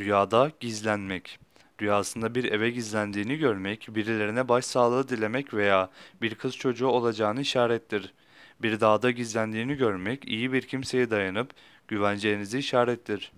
Rüyada gizlenmek. Rüyasında bir eve gizlendiğini görmek, birilerine başsağlığı dilemek veya bir kız çocuğu olacağını işarettir. Bir dağda gizlendiğini görmek, iyi bir kimseye dayanıp güveneceğinizi işarettir.